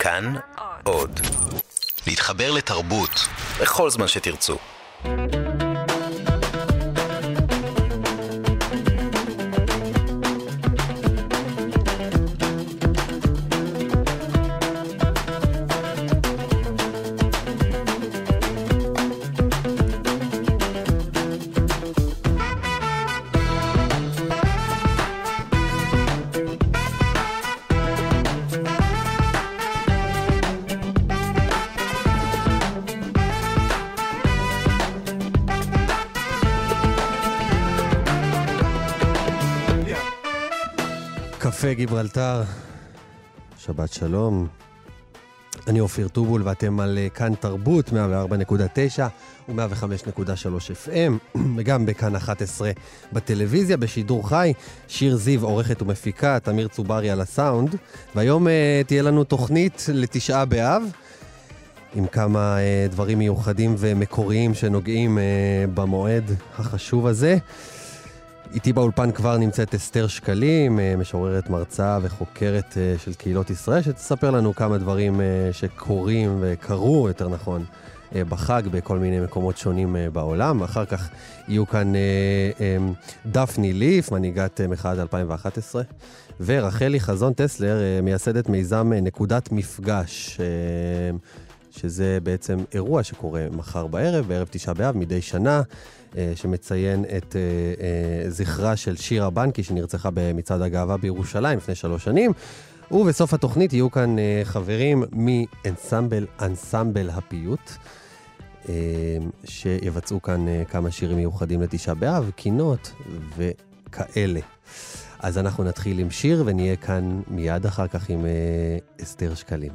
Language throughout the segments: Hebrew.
כאן עוד. להתחבר לתרבות בכל זמן שתרצו. גיברלטר, שבת שלום. אני אופיר טובול ואתם על אה, כאן תרבות, 104.9 ו-105.3 FM, וגם בכאן 11 בטלוויזיה, בשידור חי. שיר זיו עורכת ומפיקה, תמיר צוברי על הסאונד. והיום uh, תהיה לנו תוכנית לתשעה באב, עם כמה uh, דברים מיוחדים ומקוריים שנוגעים uh, במועד החשוב הזה. איתי באולפן כבר נמצאת אסתר שקלים, אה, משוררת מרצה וחוקרת אה, של קהילות ישראל, שתספר לנו כמה דברים אה, שקורים וקרו, יותר נכון, בחג בכל מיני מקומות שונים בעולם. אחר כך יהיו כאן דפני ליף, מנהיגת מחאת 2011, ורחלי חזון טסלר, מייסדת מיזם נקודת מפגש. שזה בעצם אירוע שקורה מחר בערב, בערב תשעה באב, מדי שנה. אה, שמציין את אה, אה, זכרה של שירה בנקי, שנרצחה במצעד הגאווה בירושלים לפני שלוש שנים. ובסוף התוכנית יהיו כאן חברים מאנסמבל, אנסמבל הפיוט, שיבצעו כאן כמה שירים מיוחדים לתשעה באב, קינות וכאלה. אז אנחנו נתחיל עם שיר ונהיה כאן מיד אחר כך עם אסתר שקלים.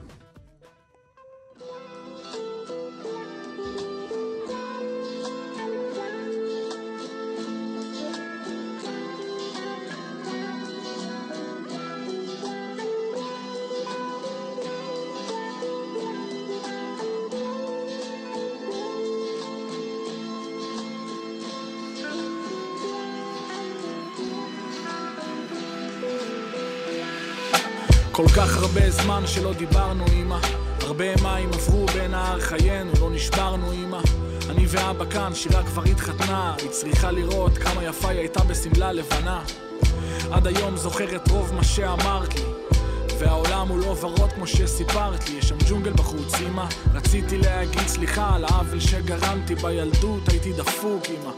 כך הרבה זמן שלא דיברנו אמא. הרבה מים עברו בנהר חיינו, לא נשברנו אמא. אני ואבא כאן, שירה כבר התחתנה. היא צריכה לראות כמה יפה היא הייתה בשמלה לבנה. עד היום זוכרת רוב מה שאמרת לי. והעולם הוא לא ורוד כמו שסיפרת לי. יש שם ג'ונגל בחוץ אמא. רציתי להגיד סליחה על העוול שגרמתי בילדות הייתי דפוק אמא.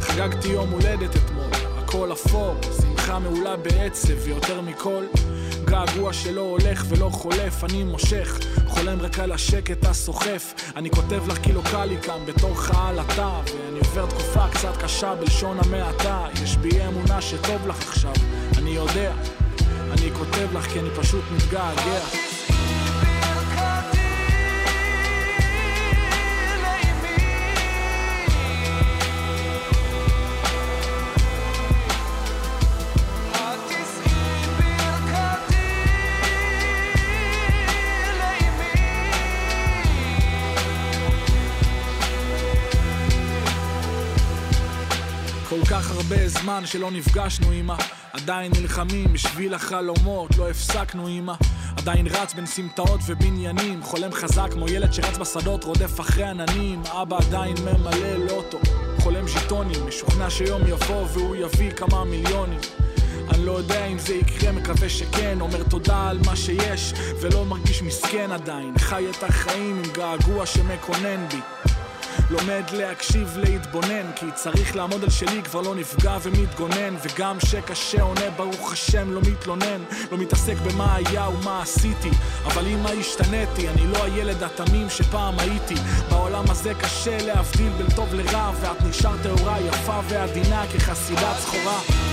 חגגתי יום הולדת אתמול הכל אפור שמחה מעולה בעצב ויותר מכל געגוע שלא הולך ולא חולף, אני מושך, חולם רק על השקט הסוחף. אני כותב לך כי לא קל לי כאן בתור חעלתה, ואני עובר תקופה קצת קשה בלשון המעטה. יש בי אמונה שטוב לך עכשיו, אני יודע. אני כותב לך כי אני פשוט מתגעגע. זמן שלא נפגשנו אמא. עדיין נלחמים בשביל החלומות, לא הפסקנו אמא. עדיין רץ בין סמטאות ובניינים חולם חזק כמו ילד שרץ בשדות רודף אחרי עננים. אבא עדיין ממלא לוטו חולם ז'יטונים, משוכנע שיום יבוא והוא יביא כמה מיליונים. אני לא יודע אם זה יקרה, מקווה שכן. אומר תודה על מה שיש ולא מרגיש מסכן עדיין. חי את החיים עם געגוע שמקונן בי לומד להקשיב, להתבונן כי צריך לעמוד על שלי, כבר לא נפגע ומתגונן וגם שקשה עונה, ברוך השם, לא מתלונן לא מתעסק במה היה ומה עשיתי. אבל אם השתניתי, אני לא הילד התמים שפעם הייתי. בעולם הזה קשה להבדיל בין טוב לרע ואת נשארת טהורה, יפה ועדינה כחסידת סחורה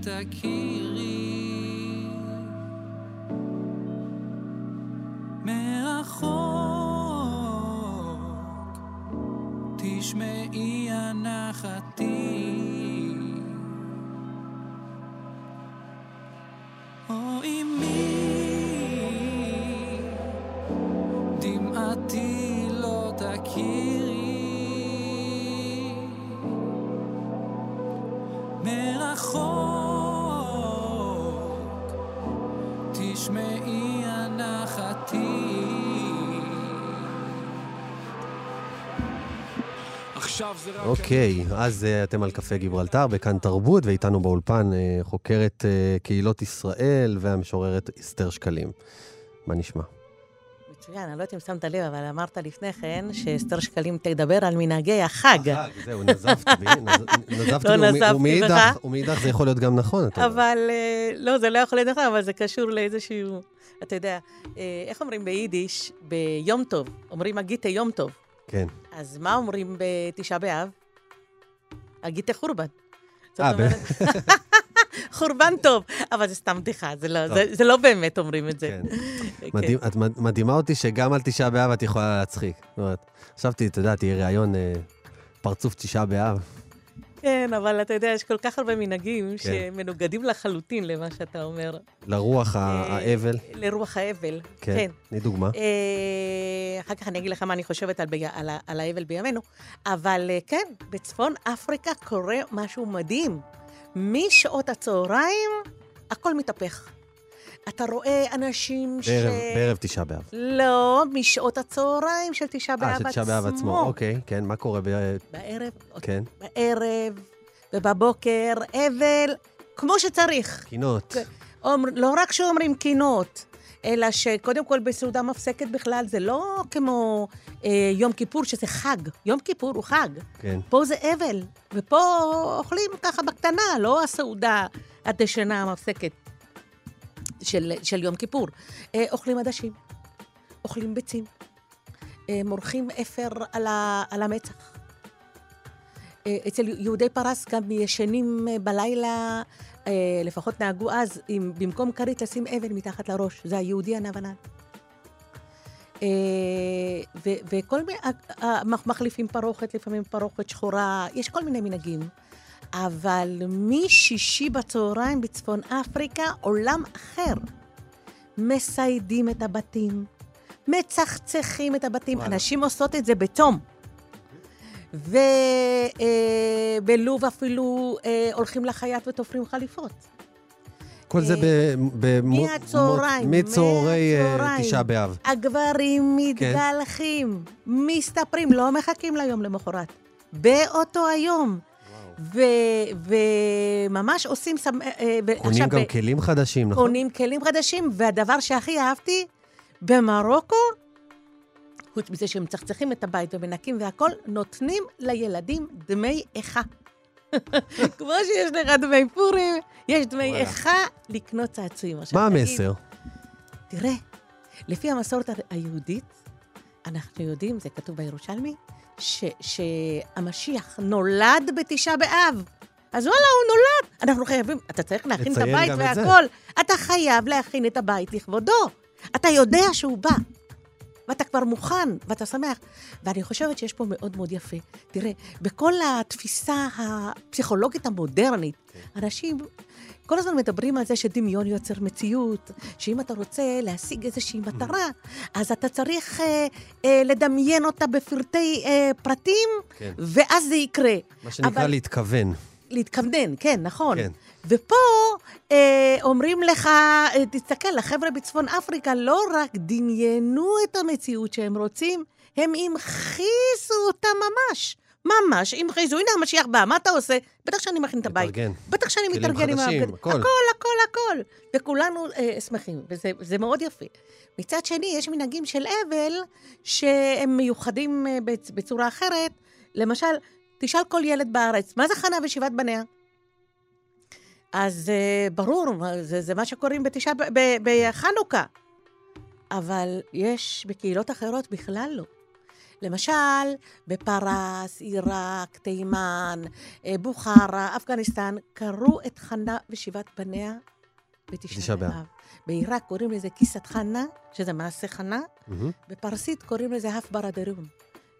תכירי. מרחוק תשמעי הנחתי. או אמי דמעתי לא תכירי. מרחוק אוקיי, אז אה, אתם על קפה גיברלטר בכאן תרבות, ואיתנו באולפן אה, חוקרת אה, קהילות ישראל והמשוררת אסתר שקלים. מה נשמע? מצוין, אני לא יודעת אם שמת לב, אבל אמרת לפני כן שאסתר שקלים תדבר על מנהגי החג. החג, זהו, נזפת בי, נז- נזפתי לא בי, נזפתי ומאידך- זה יכול להיות גם נכון, אתה אומר. אבל לא, זה לא יכול להיות נכון, אבל זה קשור לאיזשהו... אתה יודע, איך אומרים ביידיש, ביום טוב? אומרים הגיטה יום טוב. כן. אז מה אומרים בתשעה באב? הגיטה חורבן. אה, ב- אומרת, חורבן טוב, אבל זה סתם בדיחה, זה לא-. זה- זה לא באמת אומרים את זה. כן. כן. מדהים, את מד- מדהימה אותי שגם על תשעה באב את יכולה להצחיק. זאת אומרת, חשבתי, אתה יודע, תהיה ראיון אה, פרצוף תשעה באב. כן, אבל אתה יודע, יש כל כך הרבה מנהגים כן. שמנוגדים לחלוטין למה שאתה אומר. לרוח אה, האבל. לרוח האבל, כן. כן. תני דוגמה. אה, אחר כך אני אגיד לך מה אני חושבת על, על, על האבל בימינו, אבל אה, כן, בצפון אפריקה קורה משהו מדהים. משעות הצהריים, הכל מתהפך. אתה רואה אנשים ש... בערב, בערב תשעה באב. לא, משעות הצהריים של תשעה באב אה, עצמו. של תשעה באב עצמו, אוקיי, כן, מה קורה ב... בערב, כן, בערב ובבוקר, אבל כמו שצריך. קינות. כן. אומר, לא רק שאומרים קינות, אלא שקודם כל בסעודה מפסקת בכלל, זה לא כמו אה, יום כיפור, שזה חג. יום כיפור הוא חג. כן. פה זה אבל, ופה אוכלים ככה בקטנה, לא הסעודה הדשנה המפסקת של, של יום כיפור. אה, אוכלים עדשים, אוכלים ביצים, אה, מורחים אפר על, ה, על המצח. אה, אצל יהודי פרס גם ישנים אה, בלילה, אה, לפחות נהגו אז, עם, במקום כרית לשים אבן מתחת לראש. זה היהודי הנבנן. אה, וכל מיני, מח- מחליפים פרוכת, לפעמים פרוכת שחורה, יש כל מיני מנהגים. אבל משישי בצהריים בצפון אפריקה, עולם אחר. מסיידים את הבתים, מצחצחים את הבתים. וואלה. אנשים עושות את זה בתום. ובלוב אפילו אה, הולכים לחייט ותופרים חליפות. כל זה מו- מהצהריים, מצהרי אה. תשעה באב. הגברים כן. מתגלחים, מסתפרים, לא מחכים ליום למחרת. באותו היום. ו- וממש עושים... סמ- אה, ו- קונים עכשיו, גם ב- כלים חדשים, נכון? קונים כלים חדשים, והדבר שהכי אהבתי, במרוקו, חוץ מזה שהם מצחצחים את הבית ומנקים והכול, נותנים לילדים דמי איכה. כמו שיש לך דמי פורים, יש דמי. איכה לקנות צעצועים. מה המסר? תראה, לפי המסורת היהודית, אנחנו יודעים, זה כתוב בירושלמי, ש- שהמשיח נולד בתשעה באב. אז וואלה, הוא נולד. אנחנו חייבים, אתה צריך להכין את הבית את. והכול. אתה חייב להכין את הבית לכבודו. אתה יודע שהוא בא. ואתה כבר מוכן, ואתה שמח. ואני חושבת שיש פה מאוד מאוד יפה. תראה, בכל התפיסה הפסיכולוגית המודרנית, אנשים כל הזמן מדברים על זה שדמיון יוצר מציאות, שאם אתה רוצה להשיג איזושהי מטרה, אז אתה צריך אה, אה, לדמיין אותה בפרטי אה, פרטים, כן. ואז זה יקרה. מה שנקרא אבל- להתכוון. להתכוונן, כן, נכון. כן. ופה אה, אומרים לך, אה, תסתכל, החבר'ה בצפון אפריקה לא רק דמיינו את המציאות שהם רוצים, הם המחיזו אותה ממש. ממש, המחיזו. הנה המשיח בא, מה אתה עושה? בטח שאני מכין את הבית. מתארגן. בטח שאני מתארגן עם הבגדים. הכל. הכל, הכל, הכל. וכולנו אה, שמחים, וזה זה מאוד יפה. מצד שני, יש מנהגים של אבל שהם מיוחדים אה, בצ- בצורה אחרת. למשל, תשאל כל ילד בארץ, מה זה חנה ושבעת בניה? אז אה, ברור, זה, זה מה שקוראים בחנוכה. אבל יש בקהילות אחרות בכלל לא. למשל, בפרס, עיראק, תימן, אה, בוכרה, אפגניסטן, קראו את חנה ושבעת בניה בתשעה באב. בעיראק קוראים לזה כיסת חנה, שזה מעשה חנה, מהמם. בפרסית קוראים לזה הפברה דרום.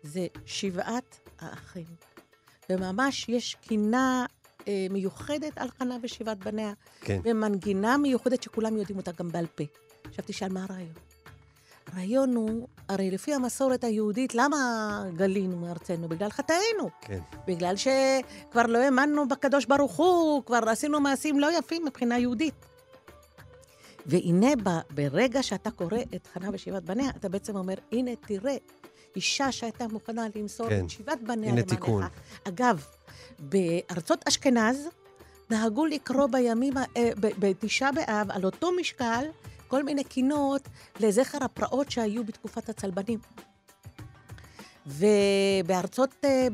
זה שבעת האחים. וממש יש קינה אה, מיוחדת על חנה ושבעת בניה, כן. ומנגינה מיוחדת שכולם יודעים אותה גם בעל פה. עכשיו תשאל מה הרעיון. הרעיון הוא, הרי לפי המסורת היהודית, למה גלינו מארצנו? בגלל חטאינו. כן. בגלל שכבר לא האמנו בקדוש ברוך הוא, כבר עשינו מעשים לא יפים מבחינה יהודית. והנה ב- ברגע שאתה קורא את חנה ושבעת בניה, אתה בעצם אומר, הנה תראה, אישה שהייתה מוכנה למסור כן. את שבעת בניה הנה למענך. תיקון. אגב, בארצות אשכנז נהגו לקרוא בימים, אה, בתשעה באב, על אותו משקל, כל מיני קינות לזכר הפרעות שהיו בתקופת הצלבנים. ובארצות, אה,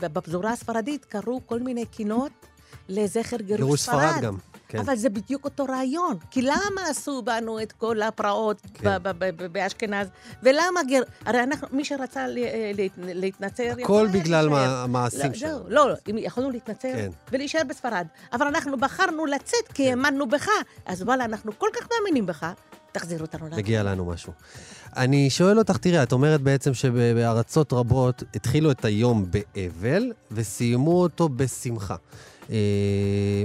בפזורה הספרדית קראו כל מיני קינות לזכר גירוש, גירוש ספרד גם. כן. אבל זה בדיוק אותו רעיון. כי למה עשו בנו את כל הפרעות כן. באשכנז? ולמה גר... הרי אנחנו, מי שרצה ל- אה, להת- להתנצר... הכל בגלל. מה- המעשים לא, שלנו. זהו, לא, לא, אם יכולנו להתנצר כן. ולהישאר בספרד. אבל אנחנו בחרנו לצאת כי האמנו בך. אז וואלה, אנחנו כל כך מאמינים בך, תחזיר אותנו לארץ. מגיע לנו משהו. אני שואל אותך, תראי, את אומרת בעצם שבארצות רבות התחילו את היום באבל וסיימו אותו בשמחה. אה,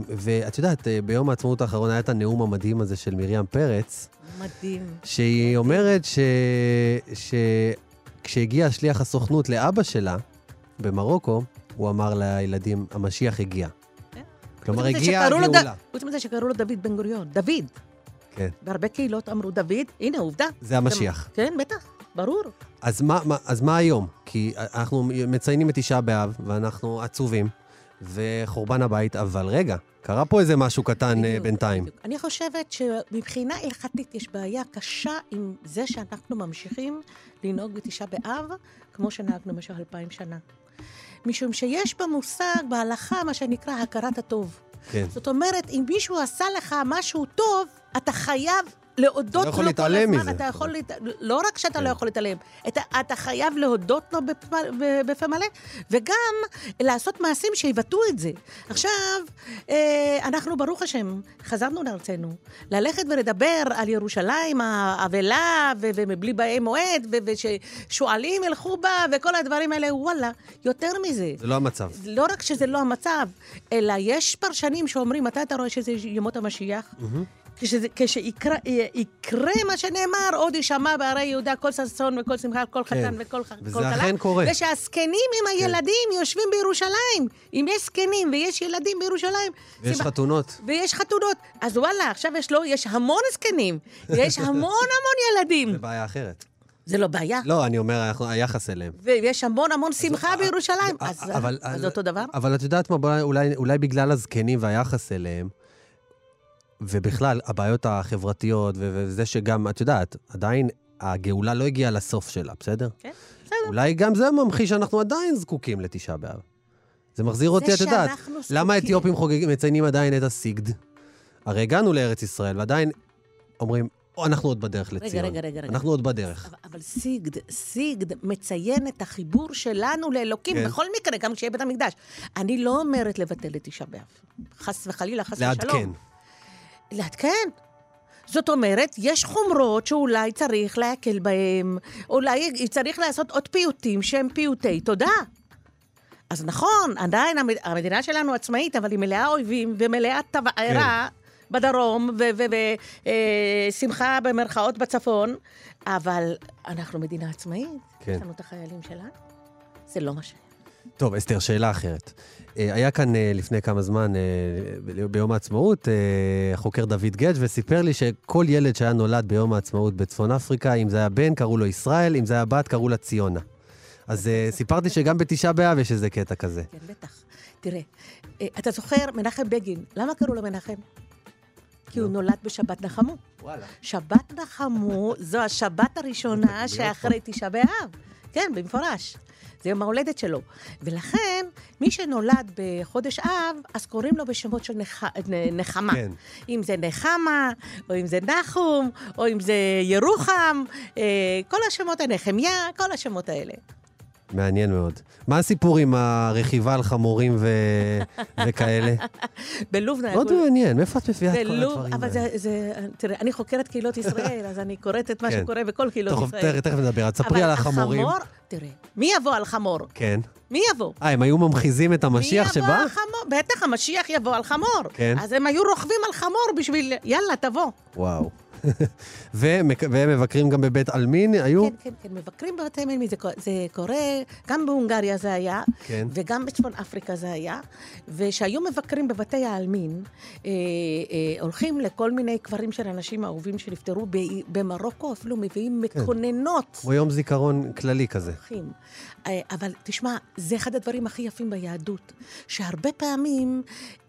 ואת יודעת, אה, ביום העצמאות האחרון היה את הנאום המדהים הזה של מרים פרץ, מדהים. שהיא אומרת ש... שכשהגיע שליח הסוכנות לאבא שלה במרוקו, הוא אמר לילדים, המשיח הגיע. כן. כלומר, ד- הגאולה. חוץ מזה שקראו לו דוד בן גוריון. דוד. כן. בהרבה קהילות אמרו דוד, הנה עובדה. זה המשיח. כן, בטח, ברור. אז מה, מה, אז מה היום? כי אנחנו מציינים את תשעה באב, ואנחנו עצובים, וחורבן הבית, אבל רגע, קרה פה איזה משהו קטן אה, בדיוק, בינתיים. בדיוק. אני חושבת שמבחינה הלכתית יש בעיה קשה עם זה שאנחנו ממשיכים לנהוג בתשעה באב, כמו שנהגנו במשך אלפיים שנה. משום שיש במושג, בהלכה, מה שנקרא הכרת הטוב. כן. זאת אומרת, אם מישהו עשה לך משהו טוב, אתה חייב להודות לו לא יכול כל להתעלם הזמן. מזה. אתה יכול, להת... לא רק שאתה כן. לא יכול להתעלם, אתה, אתה חייב להודות לו בפה, בפה מלא, וגם לעשות מעשים שיבטאו את זה. עכשיו, אה, אנחנו, ברוך השם, חזרנו לארצנו, ללכת ולדבר על ירושלים האבלה, ו- ובלי באי מועד, וששועלים ילכו בה, וכל הדברים האלה, וואלה, יותר מזה. זה לא המצב. לא רק שזה לא המצב, אלא יש פרשנים שאומרים, מתי אתה רואה שזה ימות המשיח? כשזה, כשיקרה יקרה מה שנאמר, עוד יישמע בערי יהודה כל ששון וכל שמחה, כל כן. חתן וכל ח- וזה כל. אכן קורה. כן. ושהזקנים עם הילדים יושבים בירושלים. אם יש זקנים ויש ילדים בירושלים... ויש סיבה- חתונות. ויש חתונות. אז וואלה, עכשיו יש לו, יש המון זקנים. יש המון המון ילדים. זה בעיה אחרת. זה לא בעיה. לא, אני אומר, היחס אליהם. ויש המון המון שמחה בירושלים. אז זה אותו דבר? אבל את יודעת מה, אולי בגלל הזקנים והיחס אליהם, ובכלל, הבעיות החברתיות, וזה שגם, את יודעת, עדיין הגאולה לא הגיעה לסוף שלה, בסדר? כן, בסדר. אולי גם זה ממחיש שאנחנו עדיין זקוקים לתשעה באב. זה מחזיר אותי, את יודעת, למה האתיופים חוגגים, מציינים עדיין את הסיגד? הרי הגענו לארץ ישראל, ועדיין אומרים, או, אנחנו עוד בדרך לציון. רגע, רגע, רגע. אנחנו עוד בדרך. אבל, אבל סיגד, סיגד מציין את החיבור שלנו לאלוקים, כן. כן. בכל מקרה, גם כשיהיה בית המקדש. אני לא אומרת לבטל את תשעה באב. חס וחלילה, חס ושלום. לעדכן. לעדכן. זאת אומרת, יש חומרות שאולי צריך להקל בהן, אולי צריך לעשות עוד פיוטים שהם פיוטי תודה. אז נכון, עדיין המד... המדינה שלנו עצמאית, אבל היא מלאה אויבים ומלאה תבערה בדרום ושמחה במרכאות בצפון, אבל אנחנו מדינה עצמאית, כן. יש לנו את החיילים שלנו. זה לא מה ש... טוב, אסתר, שאלה אחרת. אה, היה כאן אה, לפני כמה זמן, אה, ביום העצמאות, החוקר דוד גדג' וסיפר לי שכל ילד שהיה נולד ביום העצמאות בצפון אפריקה, אם זה היה בן, קראו לו ישראל, אם זה היה בת, קראו לה ציונה. אז סיפרתי שגם בתשעה באב יש איזה קטע כזה. כן, בטח. תראה, אה, אתה זוכר, מנחם בגין, למה קראו לו מנחם? כי הוא נולד בשבת נחמו. וואלה. שבת נחמו זו השבת הראשונה שאחרי תשעה באב. כן, במפורש. זה יום ההולדת שלו. ולכן, מי שנולד בחודש אב, אז קוראים לו בשמות של נח... נחמה. כן. אם זה נחמה, או אם זה נחום, או אם זה ירוחם, אה, כל השמות הנחמיה, כל השמות האלה. מעניין מאוד. מה הסיפור עם הרכיבה על חמורים ו... וכאלה? בלוב מאוד נהגו... מעניין, מאיפה את מביאה את כל בלוב, הדברים אבל האלה? זה, זה, תראה, אני חוקרת קהילות ישראל, אז אני קוראת את מה כן. שקורה בכל קהילות ישראל. תכף נדבר. אז ספרי אבל על החמורים. החמור, תראה, מי יבוא על חמור? כן. מי יבוא? אה, הם היו ממחיזים את המשיח מי שבא? יבוא על חמור? בטח, המשיח יבוא על חמור. כן. אז הם היו רוכבים על חמור בשביל, יאללה, תבוא. וואו. ומק- והם מבקרים גם בבית עלמין, היו? כן, כן, כן, מבקרים בבתי עלמין, זה, זה קורה, גם בהונגריה זה היה, כן. וגם בצפון אפריקה זה היה, וכשהיו מבקרים בבתי העלמין, אה, אה, הולכים לכל מיני קברים של אנשים אהובים שנפטרו במרוקו, אפילו מביאים כן. מקוננות. כמו יום זיכרון כללי כזה. אה, אבל תשמע, זה אחד הדברים הכי יפים ביהדות, שהרבה פעמים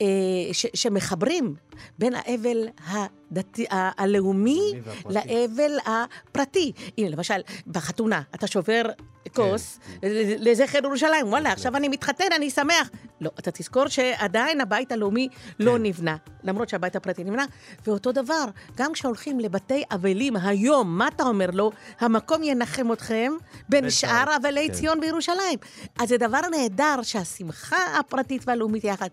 אה, ש, שמחברים בין האבל הדתי, הלאומי. לאבל הפרטי. הנה, למשל, בחתונה, אתה שובר כוס ל- לזכר ירושלים, וואלה, עכשיו אני מתחתן, אני שמח. לא, אתה תזכור שעדיין הבית הלאומי לא נבנה, למרות שהבית הפרטי נבנה. ואותו דבר, גם כשהולכים לבתי אבלים היום, מה אתה אומר לו? המקום ינחם אתכם בין שאר אבלי כן. בירושלים. אז זה דבר נהדר שהשמחה הפרטית והלאומית יחד,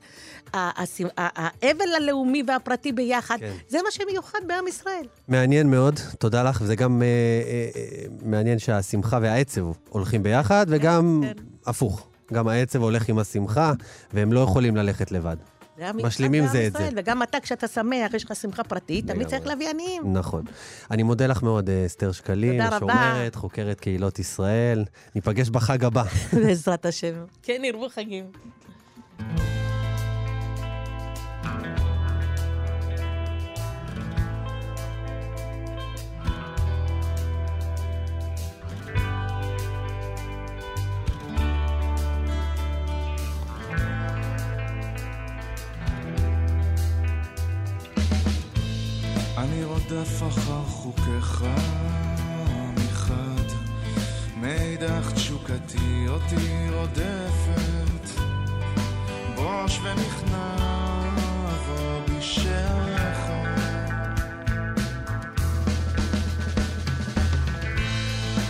האבל הלאומי והפרטי ביחד, כן. זה מה שמיוחד בעם ישראל. מעניין מאוד, תודה לך, וזה גם אה, אה, אה, מעניין שהשמחה והעצב הולכים ביחד, וגם כן. הפוך. גם העצב הולך עם השמחה, והם לא יכולים ללכת לבד. משלימים זה את זה. וגם אתה, כשאתה שמח, יש לך שמחה פרטית, תמיד. צריך להביא עניים. נכון. אני מודה לך מאוד, אה, אסתר שקלים, תודה רבה. שומרת, חוקרת קהילות ישראל. ניפגש בחג הבא. בעזרת השם. כן, ירבו חגים. אחר חוקיך מחד, מאידך תשוקתי אותי רודפת, בוש ונכנע בשערך.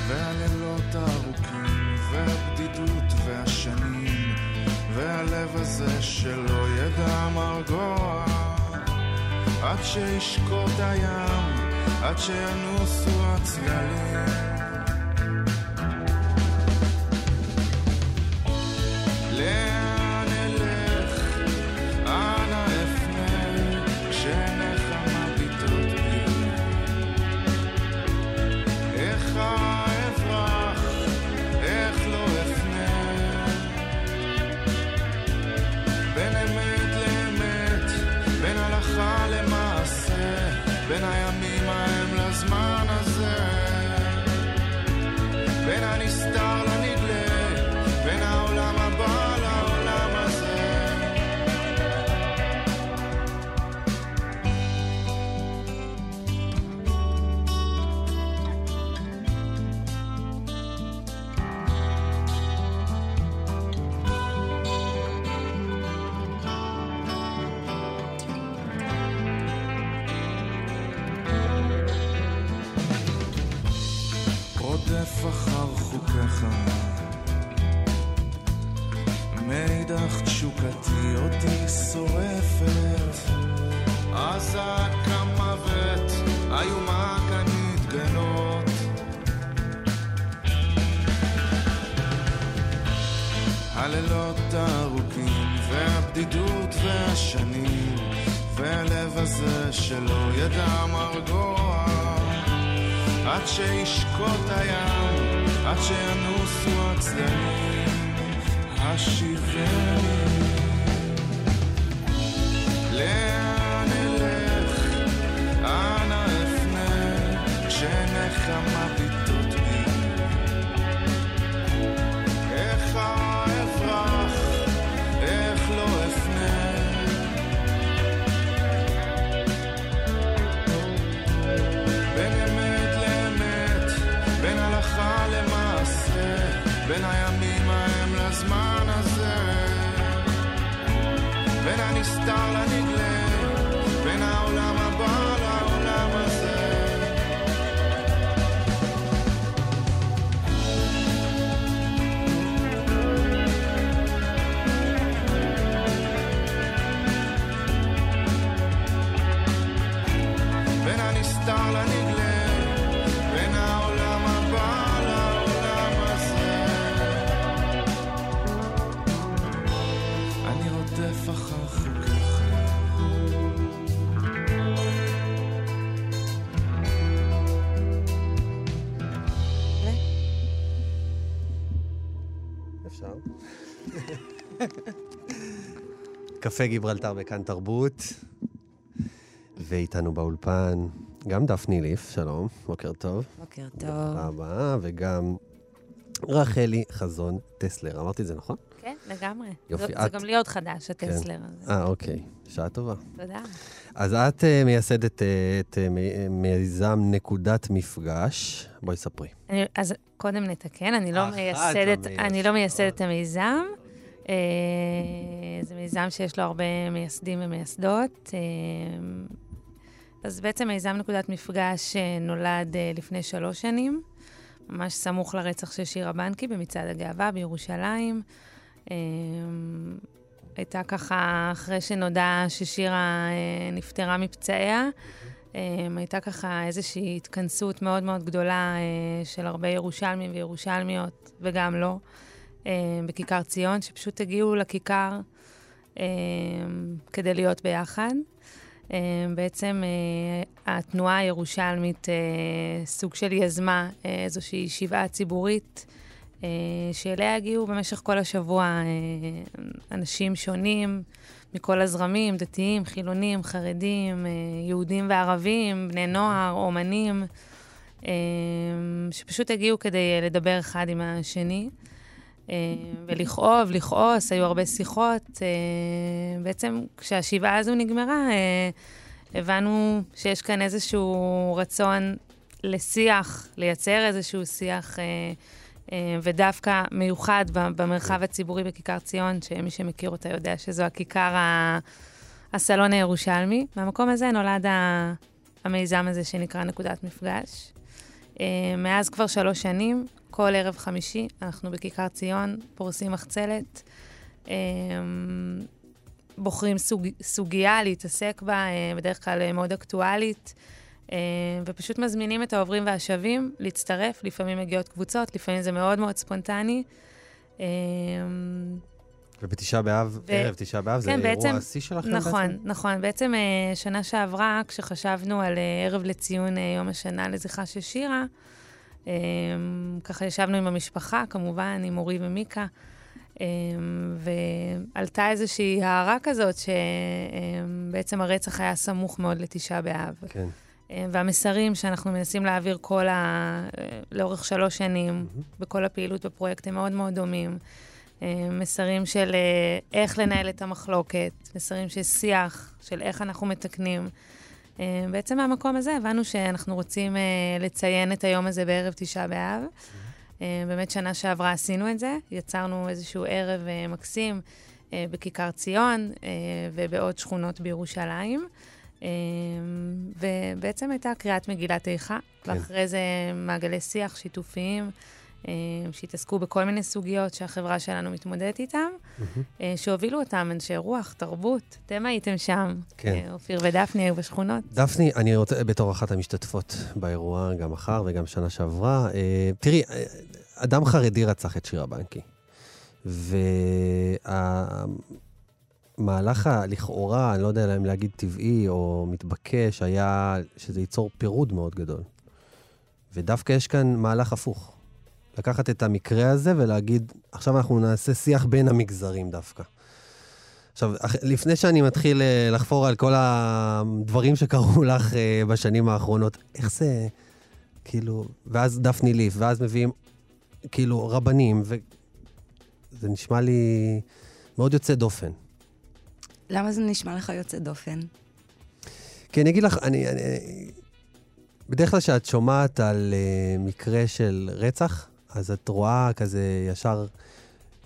והלילות הארוכים, והבדידות והשנים, והלב הזה שלא ידע מרגוע. עד שישקוט הים, עד שינוסו הצללים. בין הימים ההם לזמן הזה. בין הנסתר הימים ההם לזמן הזה. בין הנסתר לנגלה, בין העולם קפה גיברלטר בכאן תרבות, ואיתנו באולפן גם דפני ליף, שלום, בוקר טוב. בוקר טוב. ברוכה הבאה, וגם רחלי חזון טסלר. אמרתי את זה נכון? כן, לגמרי. יופי, זה, זה את- גם לי עוד חדש, הטסלר הזה. אה, אוקיי. שעה טובה. תודה. אז את אה, מייסדת אה, את מ- מיזם נקודת מפגש. בואי ספרי. אני, אז קודם נתקן, אני לא מייסדת. אני לא מייסדת את המיזם. אה, זה מיזם שיש לו הרבה מייסדים ומייסדות. אה, אז בעצם מיזם נקודת מפגש אה, נולד לפני שלוש שנים, ממש סמוך לרצח של שירה בנקי במצעד הגאווה בירושלים. הייתה ככה, אחרי שנודע ששירה נפטרה מפצעיה, הייתה ככה איזושהי התכנסות מאוד מאוד גדולה של הרבה ירושלמים וירושלמיות, וגם לא, בכיכר ציון, שפשוט הגיעו לכיכר אה, כדי להיות ביחד. אה, בעצם אה, התנועה הירושלמית אה, סוג של יזמה אה, איזושהי שבעה ציבורית, אה, שאליה הגיעו במשך כל השבוע אה, אנשים שונים מכל הזרמים, דתיים, חילונים, חרדים, אה, יהודים וערבים, בני נוער, אומנים, אה, שפשוט הגיעו כדי אה, לדבר אחד עם השני. אה, ולכאוב, לכעוס, היו הרבה שיחות. אה, בעצם כשהשבעה הזו נגמרה, אה, הבנו שיש כאן איזשהו רצון לשיח, לייצר איזשהו שיח, ודווקא מיוחד במרחב הציבורי בכיכר ציון, שמי שמכיר אותה יודע שזו הכיכר, הסלון הירושלמי. מהמקום הזה נולד המיזם הזה שנקרא נקודת מפגש. מאז כבר שלוש שנים, כל ערב חמישי, אנחנו בכיכר ציון, פורסים מחצלת, אה, בוחרים סוג, סוגיה להתעסק בה, אה, בדרך כלל אה, מאוד אקטואלית, אה, ופשוט מזמינים את העוברים והשבים להצטרף, לפעמים מגיעות קבוצות, לפעמים זה מאוד מאוד ספונטני. אה, ובתשעה באב, ו- ערב תשעה באב, זה כן, אירוע בעצם- השיא שלכם נכון, בעצם? נכון. בעצם אה, שנה שעברה, כשחשבנו על ערב לציון יום השנה לזכרה של שירה, ככה ישבנו עם המשפחה, כמובן, עם אורי ומיקה, אה, ועלתה איזושהי הערה כזאת, שבעצם הרצח היה סמוך מאוד לתשעה באב. כן. והמסרים שאנחנו מנסים להעביר כל ה... לאורך שלוש שנים, בכל הפעילות בפרויקט, הם מאוד מאוד דומים. מסרים של אה, איך לנהל את המחלוקת, מסרים של שיח, של איך אנחנו מתקנים. אה, בעצם מהמקום הזה הבנו שאנחנו רוצים אה, לציין את היום הזה בערב תשעה באב. אה, באמת שנה שעברה עשינו את זה, יצרנו איזשהו ערב מקסים בכיכר ציון ובעוד שכונות בירושלים. ובעצם הייתה קריאת מגילת איכה, כן. ואחרי זה מעגלי שיח שיתופיים, שהתעסקו בכל מיני סוגיות שהחברה שלנו מתמודדת איתן, אה, שהובילו אותם אנשי רוח, תרבות. אתם הייתם שם. כן. אה, אופיר ודפני היו בשכונות. דפני, אני רוצה, בתור אחת המשתתפות באירוע, גם מחר וגם שנה שעברה, אה, תראי, אה, אדם חרדי רצח את שירה בנקי. והמהלך הלכאורה, אני לא יודע אם להגיד טבעי או מתבקש, היה שזה ייצור פירוד מאוד גדול. ודווקא יש כאן מהלך הפוך. לקחת את המקרה הזה ולהגיד, עכשיו אנחנו נעשה שיח בין המגזרים דווקא. עכשיו, לפני שאני מתחיל אה, לחפור על כל הדברים שקרו לך אה, בשנים האחרונות, איך זה, כאילו, ואז דפני ליף, ואז מביאים, כאילו, רבנים, וזה נשמע לי מאוד יוצא דופן. למה זה נשמע לך יוצא דופן? כי אני אגיד לך, אני... אני בדרך כלל כשאת שומעת על uh, מקרה של רצח, אז את רואה כזה ישר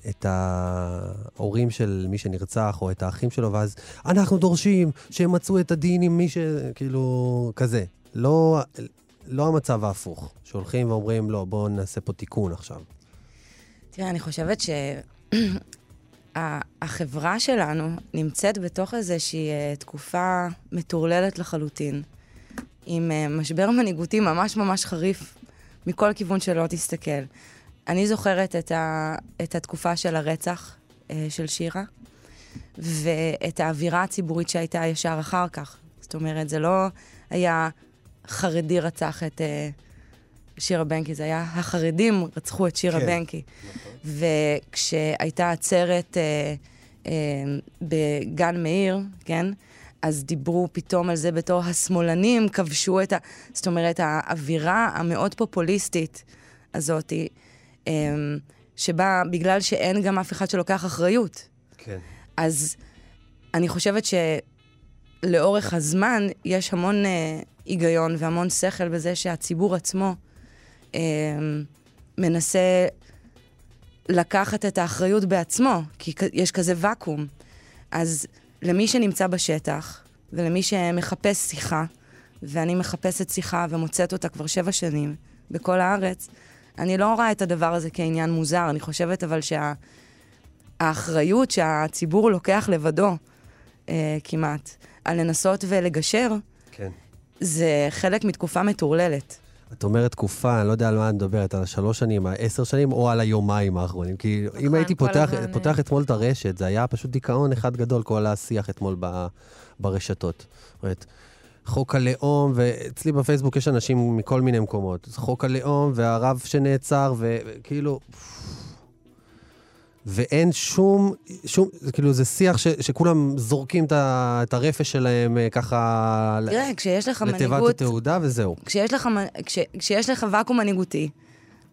את ההורים של מי שנרצח, או את האחים שלו, ואז אנחנו דורשים שהם מצאו את הדין עם מי ש... כאילו, כזה. לא, לא המצב ההפוך, שהולכים ואומרים, לא, בואו נעשה פה תיקון עכשיו. תראה, אני חושבת שהחברה שלנו נמצאת בתוך איזושהי אה, תקופה מטורללת לחלוטין, עם אה, משבר מנהיגותי ממש ממש חריף מכל כיוון שלא תסתכל. אני זוכרת את, ה, את התקופה של הרצח אה, של שירה, ואת האווירה הציבורית שהייתה ישר אחר כך. זאת אומרת, זה לא היה חרדי רצח את אה, שירה בנקי, זה היה החרדים רצחו את שירה כן. בנקי. וכשהייתה עצרת אה, אה, בגן מאיר, כן? אז דיברו פתאום על זה בתור השמאלנים כבשו את ה... זאת אומרת, האווירה המאוד פופוליסטית הזאתי, אה, שבה בגלל שאין גם אף אחד שלוקח אחריות, כן. אז אני חושבת שלאורך הזמן יש המון אה, היגיון והמון שכל בזה שהציבור עצמו אה, מנסה לקחת את האחריות בעצמו, כי יש כזה ואקום. אז למי שנמצא בשטח ולמי שמחפש שיחה, ואני מחפשת שיחה ומוצאת אותה כבר שבע שנים בכל הארץ, אני לא רואה את הדבר הזה כעניין מוזר. אני חושבת אבל שה... האחריות שהציבור לוקח לבדו, אה, כמעט, על לנסות ולגשר, כן. זה חלק מתקופה מטורללת. את אומרת תקופה, אני לא יודע על מה את מדברת, על השלוש שנים, העשר שנים, או על היומיים האחרונים. כי אם נכון, הייתי כל פותח, הזמן, פותח אתמול את הרשת, זה היה פשוט דיכאון אחד גדול, כל השיח אתמול ב, ברשתות. אומרת, חוק הלאום, ואצלי בפייסבוק יש אנשים מכל מיני מקומות. חוק הלאום, והרב שנעצר, וכאילו... ואין שום, שום, זה כאילו זה שיח ש, שכולם זורקים את, ה, את הרפש שלהם אה, ככה תראה, כשיש לך לתיבת מנהיגות, התעודה וזהו. כשיש לך, כש, כשיש לך ואקום מנהיגותי,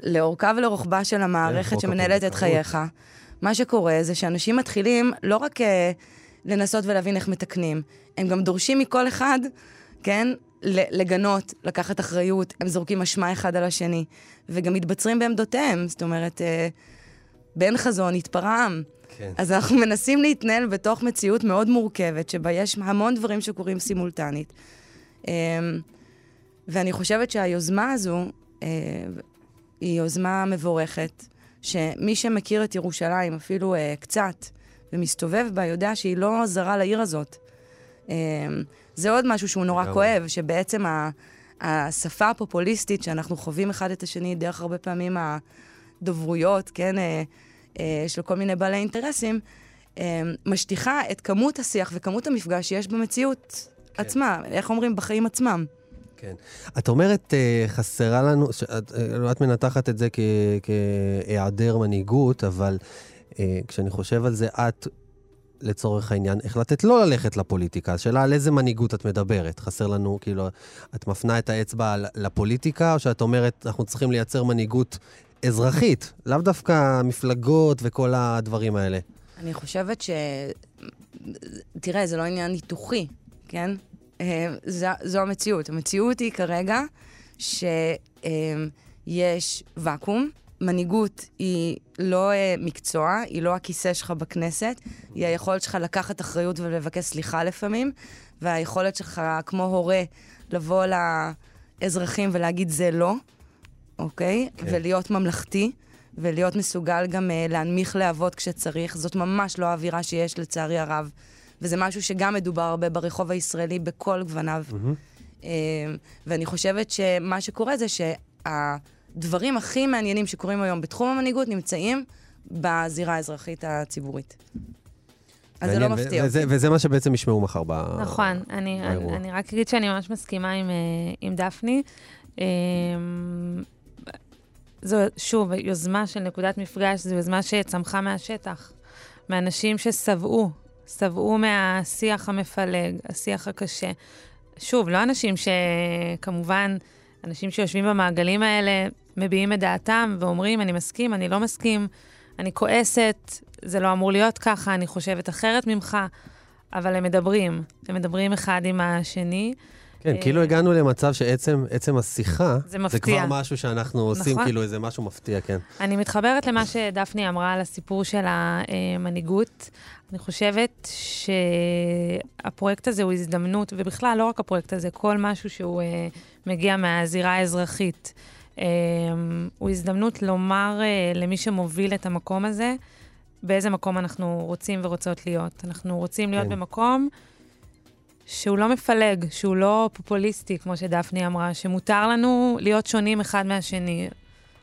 לאורכה ולרוחבה של המערכת שמנהלת את. חייך, מה שקורה זה שאנשים מתחילים לא רק אה, לנסות ולהבין איך מתקנים, הם גם דורשים מכל אחד, כן, לגנות, לקחת אחריות, הם זורקים אשמה אחד על השני, וגם מתבצרים בעמדותיהם, זאת אומרת, אה, באין חזון התפרע עם. כן. אז אנחנו מנסים להתנהל בתוך מציאות מאוד מורכבת, שבה יש המון דברים שקורים סימולטנית. אמ, ואני חושבת שהיוזמה הזו אה, היא יוזמה מבורכת, שמי שמכיר את ירושלים אפילו אה, קצת, ומסתובב בה, יודע שהיא לא זרה לעיר הזאת. אמ, זה עוד משהו שהוא נורא. כואב, שבעצם השפה הפופוליסטית שאנחנו חווים אחד את השני דרך הרבה פעמים הדוברויות, כן, אה, אה, של כל מיני בעלי אינטרסים, אה, משטיחה את כמות השיח וכמות המפגש שיש במציאות כן. עצמה, איך אומרים, בחיים עצמם. כן. את אומרת, אה, חסרה לנו, שאת, אה, את מנתחת את זה כ- כהיעדר מנהיגות, אבל אה, כשאני חושב על זה, את, לצורך העניין, החלטת לא ללכת לפוליטיקה. השאלה על איזה מנהיגות את מדברת. חסר לנו, כאילו, את מפנה את האצבע לפוליטיקה, או שאת אומרת, אנחנו צריכים לייצר מנהיגות אזרחית, לאו דווקא מפלגות וכל הדברים האלה. אני חושבת ש... תראה, זה לא עניין ניתוחי, כן? אה, זו, זו המציאות. המציאות היא כרגע שיש ואקום, מנהיגות היא לא אה, מקצוע, היא לא הכיסא שלך בכנסת, היא היכולת שלך לקחת אחריות ולבקש סליחה לפעמים, והיכולת שלך, כמו הורה, לבוא לאזרחים ולהגיד זה לא, אוקיי? כן. ולהיות ממלכתי. ולהיות מסוגל גם uh, להנמיך להבות כשצריך. זאת ממש לא האווירה שיש, לצערי הרב. וזה משהו שגם מדובר הרבה ברחוב הישראלי בכל גווניו. Mm-hmm. Uh, ואני חושבת שמה שקורה זה שהדברים הכי מעניינים שקורים היום בתחום המנהיגות נמצאים בזירה האזרחית הציבורית. אז זה לא מעניין, ו- מפתיע וזה. וזה מה שבעצם ישמעו מחר ב... נכון, אני, באירוע. אני, אני רק אגיד שאני ממש מסכימה עם, אה, עם דפני. זו, שוב, יוזמה של נקודת מפגש, זו יוזמה שצמחה מהשטח, מאנשים ששבעו, שבעו מהשיח המפלג, השיח הקשה. שוב, לא אנשים שכמובן, אנשים שיושבים במעגלים האלה, מביעים את דעתם ואומרים, אני מסכים, אני לא מסכים, אני כועסת, זה לא אמור להיות ככה, אני חושבת אחרת ממך, אבל הם מדברים, הם מדברים אחד עם השני. כן, אה, כאילו הגענו למצב שעצם עצם השיחה, זה זה מפתיע. כבר משהו שאנחנו עושים, נכון. כאילו איזה משהו מפתיע, כן. אני מתחברת למה שדפני אמרה על הסיפור של המנהיגות. אני חושבת שהפרויקט הזה הוא הזדמנות, ובכלל, לא רק הפרויקט הזה, כל משהו שהוא אה, מגיע מהזירה האזרחית, אה, הוא הזדמנות לומר אה, למי שמוביל את המקום הזה, באיזה מקום אנחנו רוצים ורוצות להיות. אנחנו רוצים להיות כן. במקום שהוא לא מפלג, שהוא לא פופוליסטי, כמו שדפני אמרה, שמותר לנו להיות שונים אחד מהשני.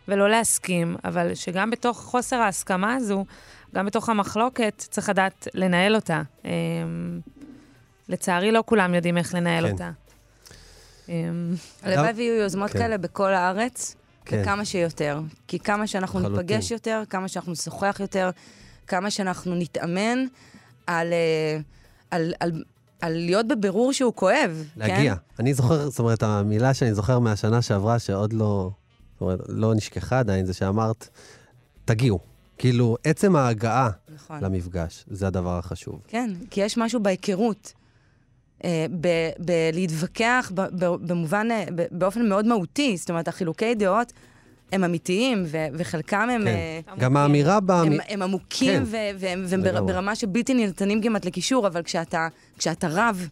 ולא להסכים, אבל שגם בתוך חוסר ההסכמה הזו, גם בתוך המחלוקת, צריך לדעת לנהל אותה. אמ, לצערי, לא כולם יודעים איך לנהל כן. אותה. אמ, הלוואי ויהיו יוזמות כן. כאלה בכל הארץ, כן. וכמה שיותר. כי כמה שאנחנו לחלוטין. ניפגש יותר, כמה שאנחנו נשוחח יותר, כמה שאנחנו נתאמן על, אה, על, על, על להיות בבירור שהוא כואב. להגיע. כן? אני זוכר, זאת אומרת, המילה שאני זוכר מהשנה שעברה, שעוד לא, זאת אומרת, לא נשכחה עדיין, זה שאמרת, תגיעו. כאילו, עצם ההגעה נכון. למפגש, זה הדבר החשוב. כן, כי יש משהו בהיכרות. אה, בלהתווכח במובן, אה, באופן מאוד מהותי. זאת אומרת, החילוקי דעות הם אמיתיים, ו- וחלקם הם... כן. גם האמירה בה... הם, הם עמוקים כן. ו- והם, והם בר-. ברמה שבלתי ניתנים כמעט לקישור, אבל כשאתה, כשאתה רב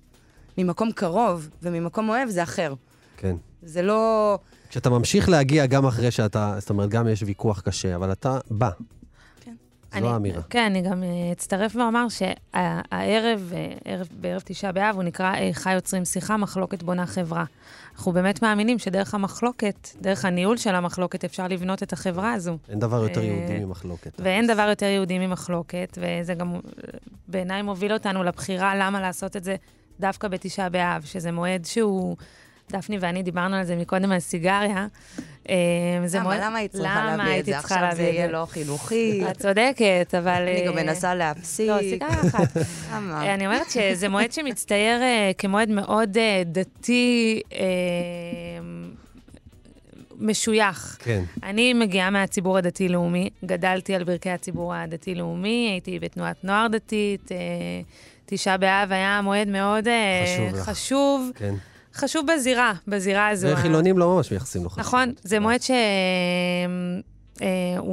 ממקום קרוב וממקום אוהב, זה אחר. כן. זה לא... כשאתה ממשיך להגיע גם אחרי שאתה, זאת אומרת, גם יש ויכוח קשה, אבל אתה בא. זו האמירה. כן, אני גם אה, אצטרף ואומר שהערב, אה, ערב, בערב תשעה באב, הוא נקרא איכה יוצרים שיחה, מחלוקת בונה חברה. אנחנו באמת מאמינים שדרך המחלוקת, דרך הניהול של המחלוקת, אפשר לבנות את החברה הזו. אין דבר יותר אה, יהודי ממחלוקת. ואין דבר יותר יהודי ממחלוקת, וזה גם בעיניי מוביל אותנו לבחירה למה לעשות את זה דווקא בתשעה באב, שזה מועד שהוא... דפני ואני דיברנו על זה מקודם, על סיגריה. אה, זה למה, מועד- למה היית צריכה למה להביא את זה? עכשיו זה להביא את יהיה זה? לא חינוכי. את צודקת, אבל... אני גם אה, מנסה להפסיק. לא, סיגריה אחת. למה? אני אומרת שזה מועד שמצטייר אה, כמועד מאוד אה, דתי, אה, משוייך. כן. אני מגיעה מהציבור הדתי-לאומי, גדלתי על ברכי הציבור הדתי-לאומי, הייתי בתנועת נוער דתית. אה, תשעה באב היה מועד מאוד אה, חשוב לך. חשוב, כן. חשוב בזירה, בזירה הזו. וחילונים לא ממש מייחסים לו חשיבות. נכון, זה מועד שהוא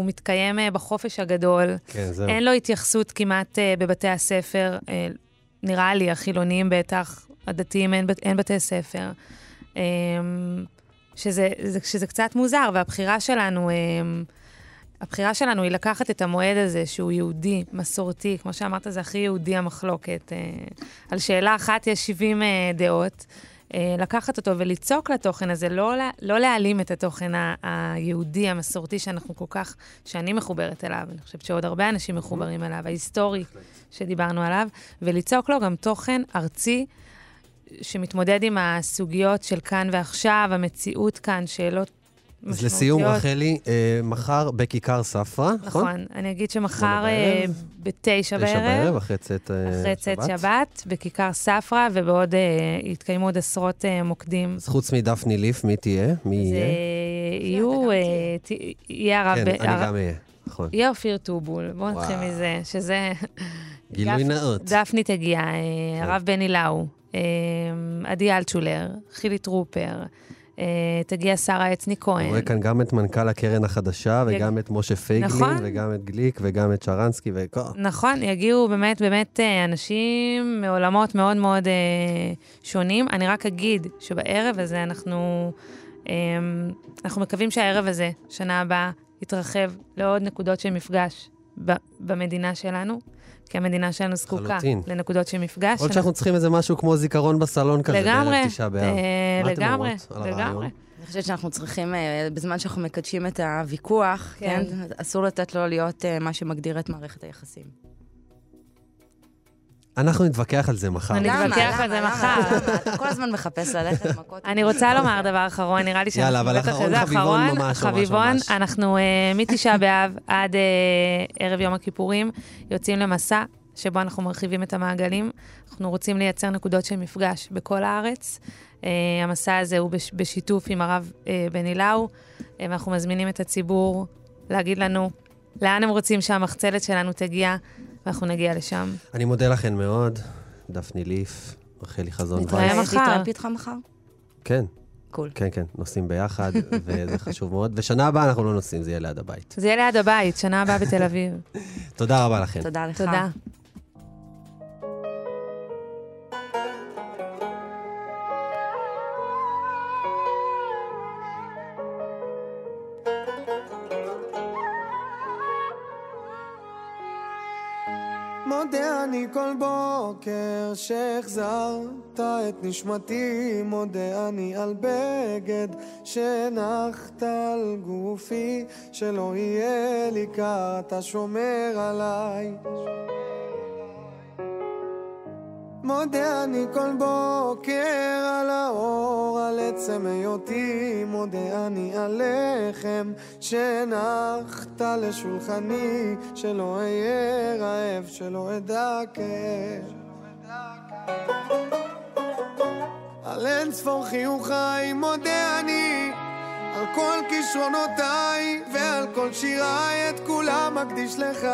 מתקיים אה, בחופש הגדול. כן, זהו. אין לו התייחסות כמעט בבתי הספר, נראה לי, החילוניים בטח, הדתיים אין, אין בתי ספר. שזה, זה, שזה קצת מוזר, והבחירה שלנו, הבחירה שלנו היא לקחת את המועד הזה, שהוא יהודי, מסורתי, כמו שאמרת, זה הכי יהודי המחלוקת. על שאלה אחת יש 70 uh, דעות. Uh, לקחת אותו וליצוק לתוכן הזה, לא, לא להעלים את התוכן היהודי, המסורתי, שאנחנו כל כך, שאני מחוברת אליו, אני חושבת שעוד הרבה אנשים מחוברים אליו, ההיסטורי שדיברנו עליו, וליצוק לו גם תוכן ארצי שמתמודד עם הסוגיות של כאן ועכשיו, המציאות כאן, שאלות אז. לסיום, רחלי, אה, מחר בכיכר ספרא, נכון? נכון, אני אגיד שמחר אה, בערב. בתשע תשע בערב, בערב, אחרי צאת אה, אחרי צאת שבת, בכיכר ספרא, ובעוד אה, יתקיימו עוד עשרות אה, מוקדים. אז חוץ מדפני ליף, מי תהיה? מי זה יהיה? יהיו, אה, ת- יהיה הרב... כן, ב- אני הר- גם אהיה, נכון. יהיה אופיר טובול, בואו נתחיל. מזה, שזה... גילוי נאות. דפני תגיע, אה, כן. הרב בני לאו, אה, עדי אלטשולר, חילי טרופר, תגיע שרה עצני אני כהן. רואה כאן גם את מנכ"ל הקרן החדשה, וגם את משה פייגלין, נכון. וגם את גליק, וגם את שרנסקי, וכל... נכון, יגיעו באמת באמת אה, אנשים מעולמות מאוד מאוד אה, שונים. אני רק אגיד שבערב הזה אנחנו, אה, אנחנו מקווים שהערב הזה, שנה הבאה, יתרחב לעוד נקודות של מפגש במדינה שלנו, כי המדינה שלנו זקוקה לחלוטין. לנקודות של מפגש. יכול להיות שאנחנו צריכים איזה משהו כמו זיכרון בסלון כזה, לגמרי, בערב תשעה באב. אה, מה לגמרי, אומרות על הרעיון? לגמרי. אני חושבת שאנחנו צריכים, אה, בזמן שאנחנו מקדשים את הוויכוח, כן. כן, אסור לתת לו להיות אה, מה שמגדיר את מערכת היחסים. אנחנו נתווכח על זה מחר. אני למה? נתווכח על זה? מחר. אתה כל הזמן מחפש ללכת מכות. אני רוצה לומר דבר אחרון, נראה לי יאללה, שאנחנו אבל בטח... אחרון זה חביבון אחרון, ממש, ממש, חביבון. אנחנו אה, מתשעה באב עד אה, ערב יום הכיפורים יוצאים למסע שבו אנחנו מרחיבים את המעגלים. אנחנו רוצים לייצר נקודות של מפגש בכל הארץ. אה, המסע הזה הוא בש- בשיתוף עם הרב בני לאו, ואנחנו מזמינים את הציבור להגיד לנו לאן הם רוצים שהמחצלת שלנו תגיע, ואנחנו נגיע לשם. אני מודה לכן מאוד, דפני ליף, רחלי חזון נתראה וייס. מחר. תתראה איתך מחר? כן, קול. כן, כן, נוסעים ביחד, וזה חשוב מאוד. ושנה הבאה אנחנו לא נוסעים, זה יהיה ליד הבית. זה יהיה ליד הבית, שנה הבאה בתל אביב. תודה רבה לכם. תודה לך. תודה. אני כל בוקר שהחזרת את נשמתי, מודה אני על בגד שהנחת על גופי, שלא יהיה לי קר, אתה שומר עליי. מודה אני כל בוקר על האור, על עצם היותי, מודה אני על לחם שהנחת לשולחני, שלא אהיה רעב, שלא אדע כאב. על אין ספור חיוכיי מודה אני על כל כישרונותיי ועל כל שיריי את כולם מקדיש לך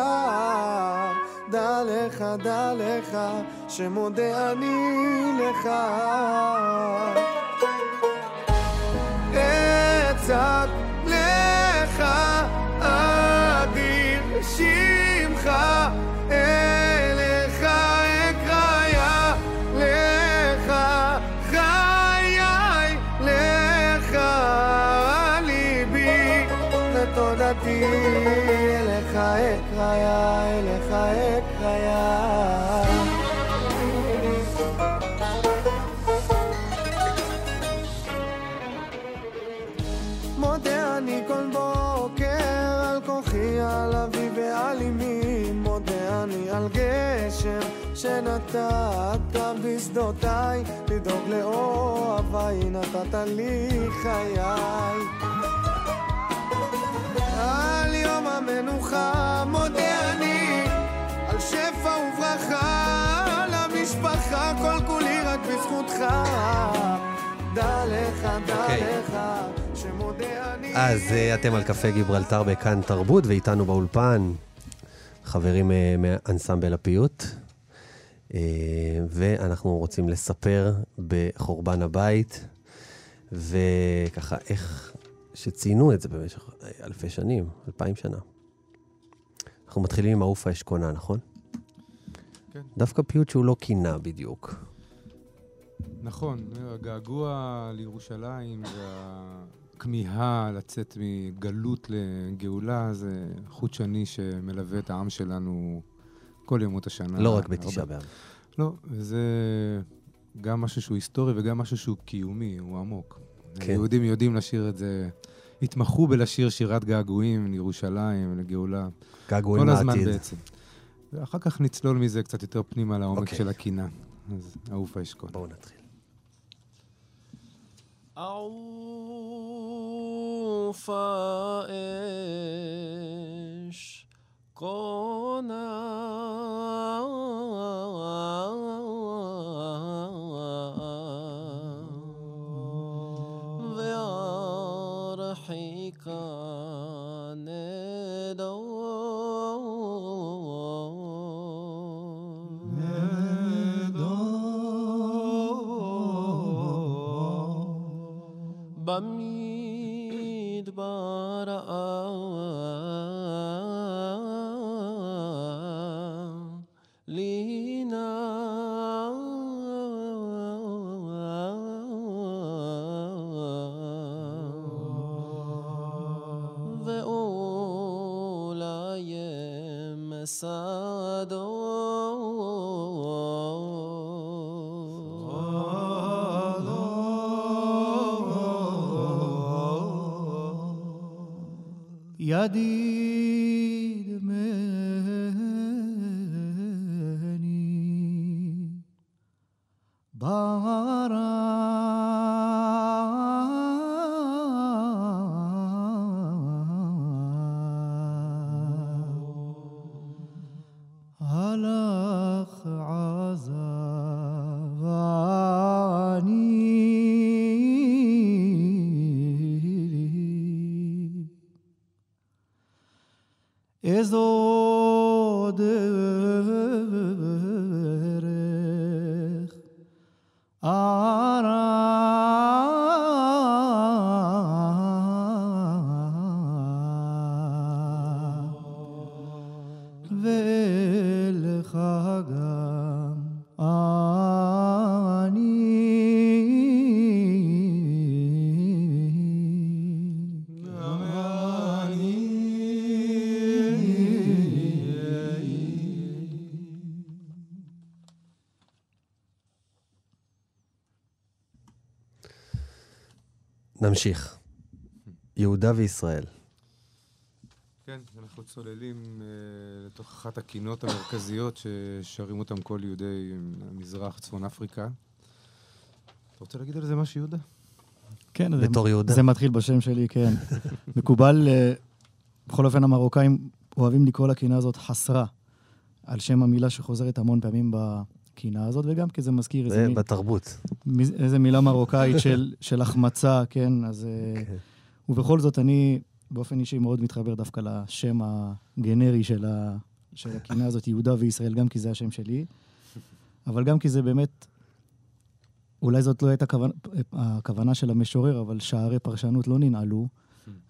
דע לך, דע לך, שמודה אני לך. אצעק אקריה. מודה אני כל בוקר על כוחי, על אבי ועל אמי, מודה אני על גשם שנתת בשדותיי, לדאוג לאוהביי, נתת לי חיי. על יום המנוחה מודה אני, על שפע וברכה, למשפחה כל כולי רק בזכותך. דע לך, דע אוקיי. לך, שמודה אני... אז אה, אתם על קפה גיברלטר בכאן תרבות, ואיתנו באולפן חברים אה, מאנסמבל הפיוט. אה, ואנחנו רוצים לספר בחורבן הבית, וככה איך שציינו את זה במשך אלפי שנים, אלפיים שנה. אנחנו מתחילים עם העוף האשכונה, נכון? כן. דווקא פיוט שהוא לא קינה בדיוק. נכון, הגעגוע לירושלים והכמיהה לצאת מגלות לגאולה זה חוט שני שמלווה את העם שלנו כל ימות השנה. לא רק בתשעה באב. לא, וזה גם משהו שהוא היסטורי וגם משהו שהוא קיומי, הוא עמוק. כן. יהודים יודעים לשיר את זה, התמחו בלשיר שירת געגועים לירושלים ולגאולה. געגועים כל הזמן לעתיד. בעצם. ואחר כך נצלול מזה קצת יותר פנימה לעומק אוקיי. של הקינה. אז אהוב האשכול. בואו נתחיל. עוף האש קונה هلاخ عذاب נמשיך. יהודה וישראל. כן, אנחנו צוללים uh, בתוך אחת הקינות המרכזיות ששרים אותם כל יהודי המזרח, צפון אפריקה. אתה רוצה להגיד על זה משהו, יהודה? כן, זה- בתור יהודה. זה מתחיל בשם שלי, כן. מקובל, אה, בכל אופן המרוקאים אוהבים לקרוא לקינה הזאת חסרה, על שם המילה שחוזרת המון פעמים בקינה הזאת, וגם כי זה מזכיר איזה, זה מין, בתרבות. איזה מילה מרוקאית של, של החמצה, כן, אז... אה, כן. ובכל זאת, אני באופן אישי מאוד מתחבר דווקא לשם הגנרי של, ה, של הקינה הזאת, יהודה וישראל, גם כי זה השם שלי, אבל גם כי זה באמת, אולי זאת לא הייתה כוונה, הכוונה של המשורר, אבל שערי פרשנות לא ננעלו,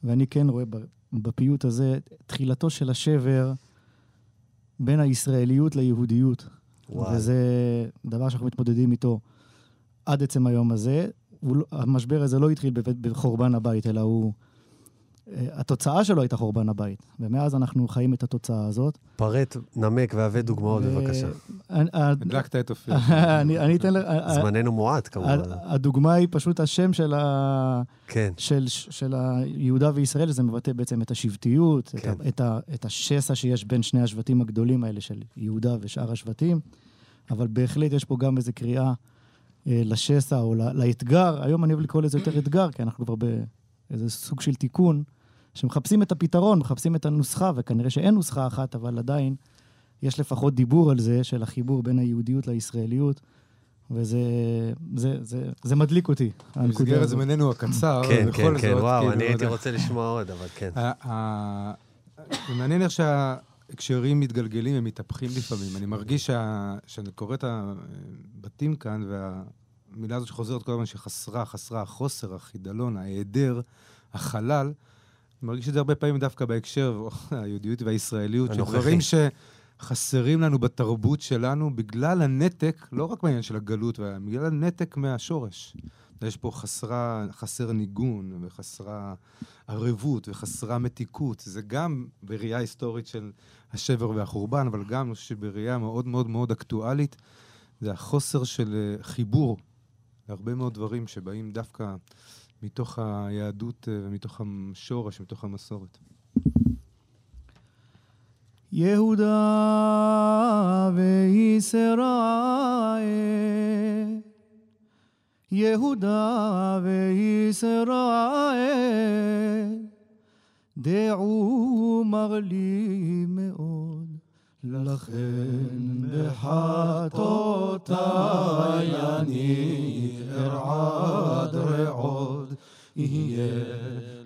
ואני כן רואה בפיוט הזה תחילתו של השבר בין הישראליות ליהודיות. וואי. וזה דבר שאנחנו מתמודדים איתו עד עצם היום הזה. הוא לא- המשבר הזה לא התחיל בחורבן הבית, אלא הוא... אה, התוצאה שלו הייתה חורבן הבית, ומאז אנחנו חיים את התוצאה הזאת. פרט, נמק והבא דוגמאות, ו- בבקשה. אני- ה- הדלקת את אופיר. אני אתן לך... זמננו מועט, כמובן. הדוגמה היא פשוט השם של, ה... כן. של, של היהודה וישראל, זה מבטא בעצם את השבטיות, כן. את, השסע שיש בין שני השבטים הגדולים האלה של יהודה ושאר השבטים, אבל בהחלט יש פה גם איזו קריאה אה, לשסע או. לאתגר, היום אני אוהב לקרוא לזה יותר אתגר, כי אנחנו כבר באיזה סוג של תיקון, שמחפשים את הפתרון, מחפשים את הנוסחה, וכנראה שאין נוסחה אחת, אבל עדיין יש לפחות דיבור על זה, של החיבור בין היהודיות לישראליות. וזה זה, זה, זה מדליק אותי, הנקודה במסגרת. זמננו הקצר, כן, כן, זאת, כן, וואו, כאילו, אני הייתי רוצה לשמוע עוד, אבל כן. זה מעניין איך שההקשרים מתגלגלים, הם מתהפכים לפעמים. אני מרגיש שה- שאני קורא את הבתים כאן, והמילה הזאת שחוזרת כל הזמן, שחסרה, חסרה, החוסר, החידלון, ההיעדר, החלל, אני מרגיש את זה הרבה פעמים דווקא בהקשר היהודיות והישראליות. שדברים שחסרים לנו בתרבות שלנו בגלל הנתק, לא רק בעניין של הגלות, בגלל הנתק מהשורש. יש פה חסרה, חסר ניגון, וחסרה ערבות, וחסרה מתיקות. זה גם בראייה היסטורית של השבר והחורבן, אבל גם שבראייה מאוד מאוד מאוד אקטואלית, זה החוסר של אה, חיבור להרבה מאוד דברים שבאים דווקא מתוך היהדות אה, ומתוך השורש, מתוך המסורת. יהודה וישראל, יהודה וישראל, דעו מר לי מאוד, לכן בחטאותיי אני ארעד רעוד, יהיה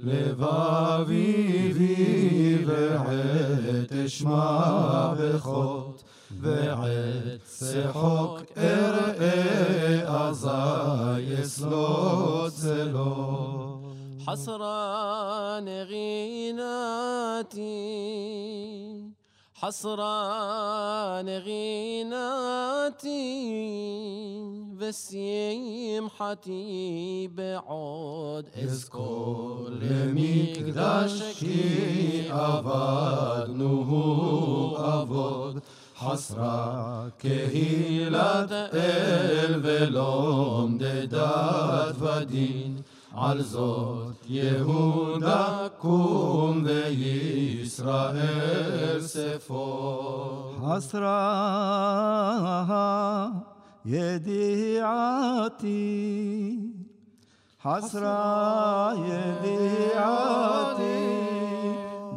לבבי בי ועת אשמע בכות, ועת שחוק אראה אזי אסלוט צלו. حسران غيناتي حسران غيناتي وسيمحتي بعود اذكر למקדש כי עבדנו אבוד, חסרה קהילת אל ולומדי דת ודין. על זאת יהודה קום וישראל ספור. חסרה ידיעתי חסרה ידיעתי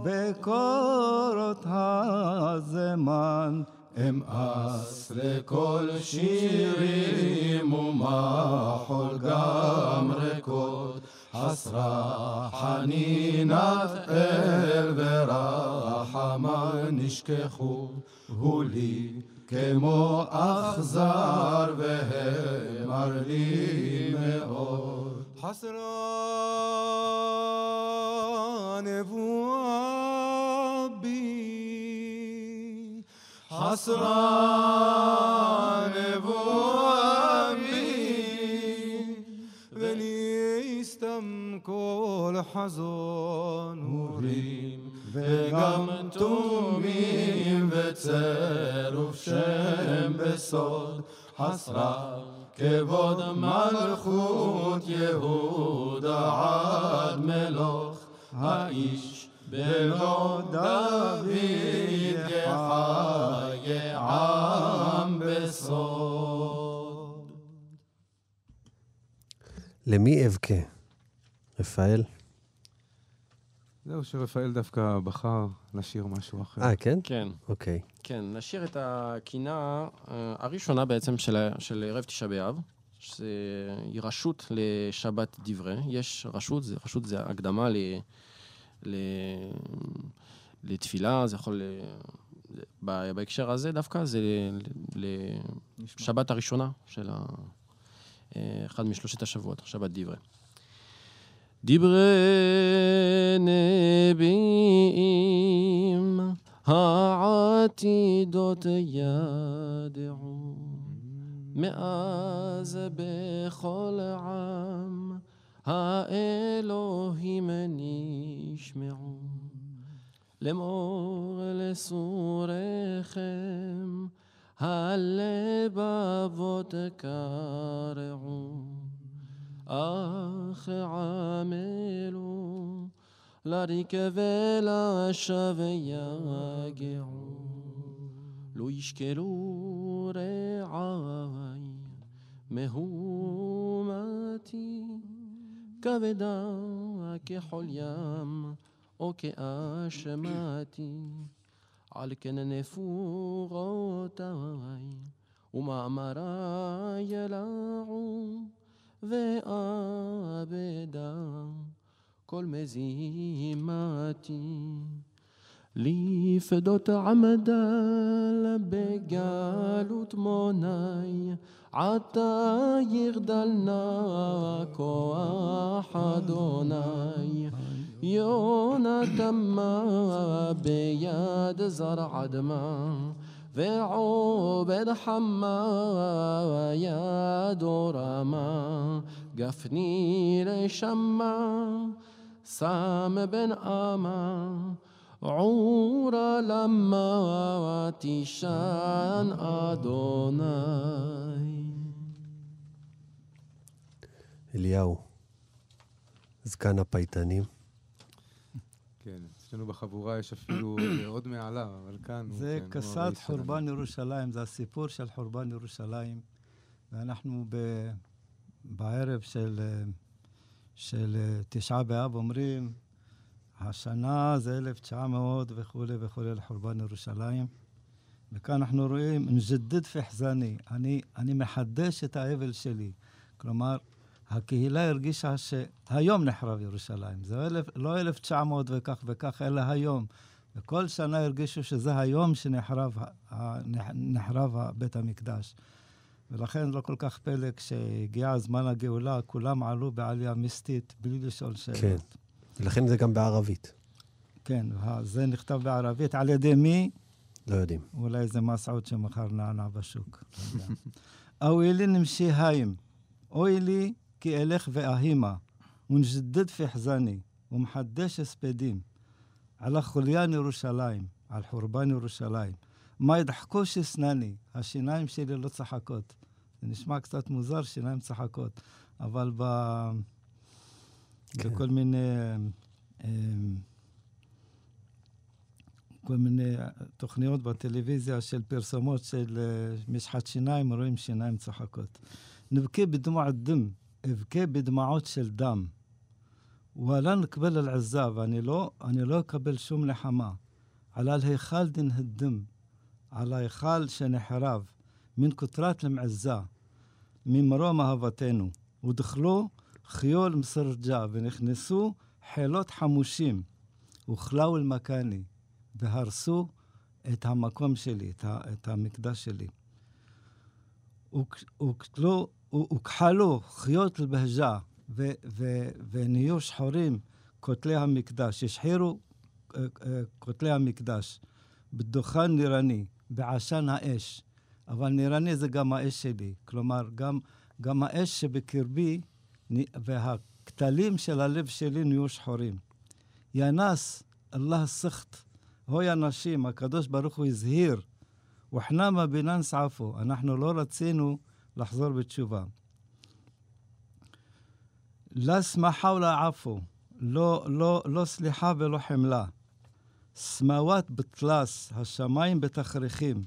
בקורות הזמן אמאס לכל שירים ומחול גם ריקות חסרה חנינת אל ורחמה נשכחו. הוא לי כמו אכזר והמר לי מאוד. חסרה בי, ולי סתם כל חזון הורים, וגם תומים וצירוף שם בסוד, חסרה כבוד מלכות יהודה עד מלוך האיש בנו דוד יחד העם בסוד. למי אבכה? רפאל? זהו, שרפאל דווקא בחר לשיר משהו אחר. אה, כן? כן. אוקיי. Okay. כן, נשיר את הקינה אה, הראשונה בעצם של, של ערב תשעה באב, שהיא רשות לשבת דברי. יש רשות, זה, רשות זה הקדמה ל, ל, לתפילה, זה יכול... ל... בהקשר הזה דווקא זה לשבת הראשונה של ה, אה, אחד משלושת השבועות, שבת דברי. דברי נביאים העתידות ידעו. מאז בכל עם האלוהים נשמעו לאמור לסוריכם הלבבות קרעו אך עמלו לריק ולשב יגעו לא ישקלו רעי מהומתי כבדה כחול ים או כאשמתי על כן נפורותיי ומאמריי ילעו ואבדה כל מזימתי לפדות עמדל בגלות מוני עתה יגדלנה כוח אדוני יונתמה ביד זרע אדמה ועובד חמה ידו רמה גפני לשמה שם בן אמה עורה למה תישן אדוני אליהו, זקן הפייטנים. אצלנו בחבורה יש אפילו עוד מעליו, אבל כאן. זה כן, כסת. חורבן ירושלים, זה הסיפור של חורבן ירושלים. ואנחנו ב... בערב של, של תשעה באב אומרים, השנה זה 1900 וכולי וכולי לחורבן ירושלים. וכאן אנחנו רואים, נג'דד פחזני, אני, אני מחדש את האבל שלי. כלומר, הקהילה הרגישה שהיום נחרב ירושלים. זה אלף, לא 1900 וכך וכך, אלא היום. וכל שנה הרגישו שזה היום שנחרב נחרב בית המקדש. ולכן לא כל כך פלא כשהגיע זמן הגאולה, כולם עלו בעלייה מיסטית בלי לשאול שאלות. כן. ולכן זה גם בערבית. כן, זה נכתב בערבית. על ידי מי? לא יודעים. אולי זה מסעוד שמכר נענע בשוק. לא. אוי לי נמשי היים, אוי לי כי אלך ואהימה, ונג'דד פחזני, ומחדש הספדים, על החוליין ירושלים, על חורבן ירושלים. מה ידחקו שסנני, השיניים שלי לא צחקות. זה נשמע קצת מוזר, שיניים צחקות, אבל ב... כן. בכל מיני... אה, כל מיני תוכניות בטלוויזיה של פרסומות של אה, משחת שיניים, רואים שיניים צוחקות. נבכה בדמוע דם, אבכה בדמעות של דם. ולן אקבל אל-עזה, ואני לא, אני לא אקבל שום נחמה. על אל-היכל דין הדם, על ההיכל שנחרב, מן כותרת למעזה, ממרום אהבתנו. ודחלו חיול מסרג'ה, ונכנסו חילות חמושים, וכלאו אל מכני, והרסו את המקום שלי, את, את המקדש שלי. וכתלו וכלו- ו- וכחלו חיות ו- ונהיו שחורים כותלי המקדש, השחירו אה, אה, כותלי המקדש, בדוכן נירני, בעשן האש. אבל נירני זה גם האש שלי. כלומר, גם, גם האש שבקרבי והכתלים של הלב שלי נהיו שחורים. ינס, אללה סחט, הוי אנשים, הקדוש ברוך הוא הזהיר, וחנמה ביננס עפו, אנחנו לא רצינו לחזור בתשובה. לה שמחה ולה עפו, לא, לא, לא סליחה ולא חמלה. סמאוות בטלס, השמיים בתכריכים,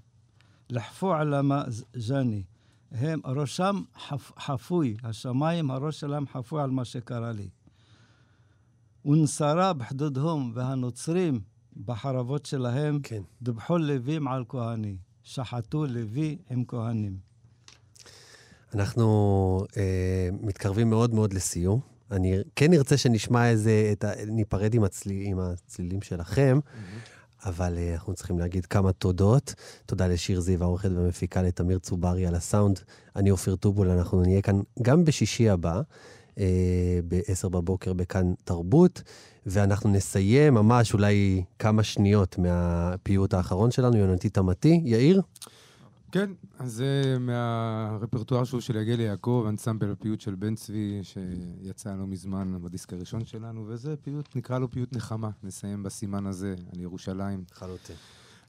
לחפו על המאז'ני, הם, ראשם חפ, חפוי, השמיים, הראש שלהם חפוי על מה שקרה לי. ונסרה בחדודהום, והנוצרים בחרבות שלהם, כן. דבחו לווים על כהני, שחטו לוי עם כהנים. אנחנו אה, מתקרבים מאוד מאוד לסיום. אני כן ארצה שנשמע איזה, את ה, ניפרד עם, הצליל, עם הצלילים שלכם, אבל אה, אנחנו צריכים להגיד כמה תודות. תודה לשיר זיו, העורכת והמפיקה, לתמיר צוברי על הסאונד. אני אופיר טובול, אנחנו נהיה כאן גם בשישי הבא, אה, ב-10 בבוקר בכאן תרבות, ואנחנו נסיים ממש אולי כמה שניות מהפיוט האחרון שלנו, יונתית אמתי. יאיר? כן, אז זה מהרפרטואר שוב של יגל יעקב, אנסמבל הפיוט של בן צבי, שיצא לא מזמן בדיסק הראשון שלנו, וזה פיוט, נקרא לו פיוט נחמה. נסיים בסימן הזה על ירושלים. חלוטין.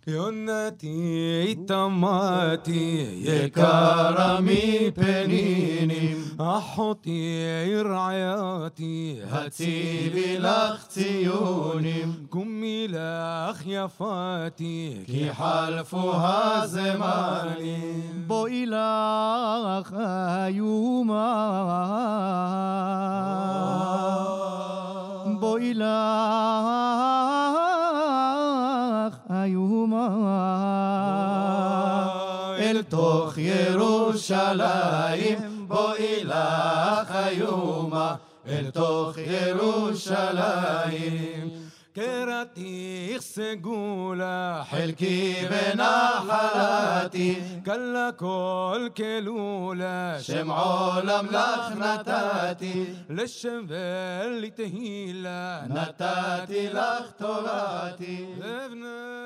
יונתי תמתי יקרה מפנינים אחותי רעייתי הציבי לך ציונים קומי לך יפתי כי חלפו הזמנים בואי לך איומה איומה אל תוך ירושלים בואי לך איומה אל תוך ירושלים ונחלתי. כלה כל כלולה שם עולם לך נתתי. לשם ולתהילה נתתי לך תורתי לבנה